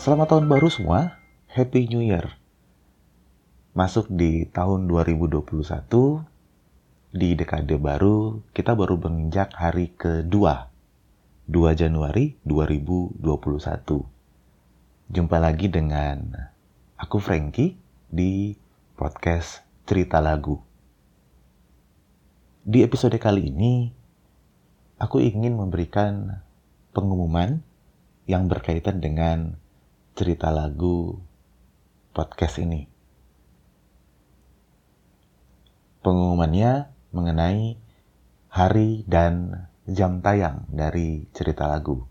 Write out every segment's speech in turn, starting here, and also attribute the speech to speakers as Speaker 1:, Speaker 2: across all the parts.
Speaker 1: Selamat tahun baru semua, Happy New Year. Masuk di tahun 2021, di dekade baru, kita baru menginjak hari kedua, 2 Januari 2021. Jumpa lagi dengan aku Frankie di podcast Cerita Lagu. Di episode kali ini, aku ingin memberikan pengumuman yang berkaitan dengan cerita lagu podcast ini. Pengumumannya mengenai hari dan jam tayang dari cerita lagu.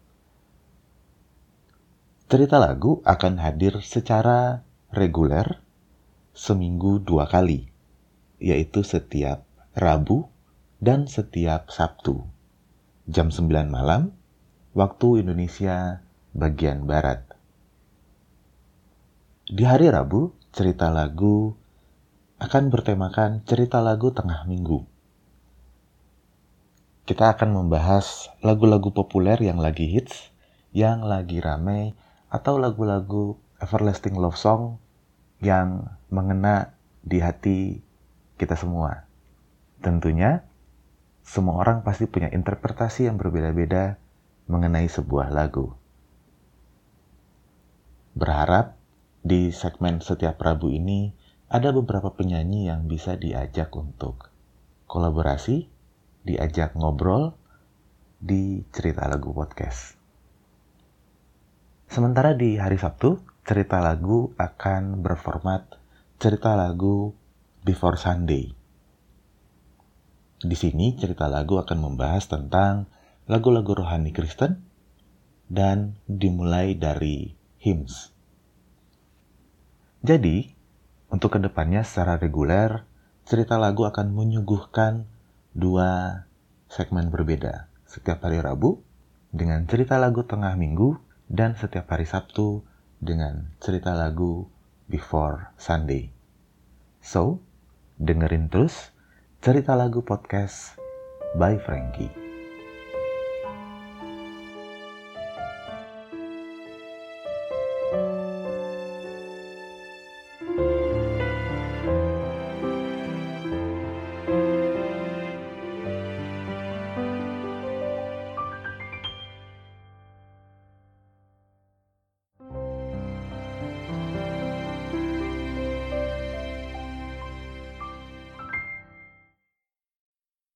Speaker 1: Cerita lagu akan hadir secara reguler seminggu dua kali, yaitu setiap Rabu dan setiap Sabtu, jam 9 malam, waktu Indonesia bagian Barat. Di hari Rabu, cerita lagu akan bertemakan cerita lagu tengah minggu. Kita akan membahas lagu-lagu populer yang lagi hits, yang lagi rame, atau lagu-lagu everlasting love song yang mengena di hati kita semua. Tentunya, semua orang pasti punya interpretasi yang berbeda-beda mengenai sebuah lagu. Berharap di segmen setiap Rabu ini ada beberapa penyanyi yang bisa diajak untuk kolaborasi, diajak ngobrol di cerita lagu podcast. Sementara di hari Sabtu, cerita lagu akan berformat cerita lagu Before Sunday. Di sini cerita lagu akan membahas tentang lagu-lagu rohani Kristen dan dimulai dari hymns. Jadi, untuk ke depannya secara reguler, cerita lagu akan menyuguhkan dua segmen berbeda. Setiap hari Rabu dengan cerita lagu tengah minggu dan setiap hari Sabtu dengan cerita lagu Before Sunday. So, dengerin terus cerita lagu podcast by Frankie.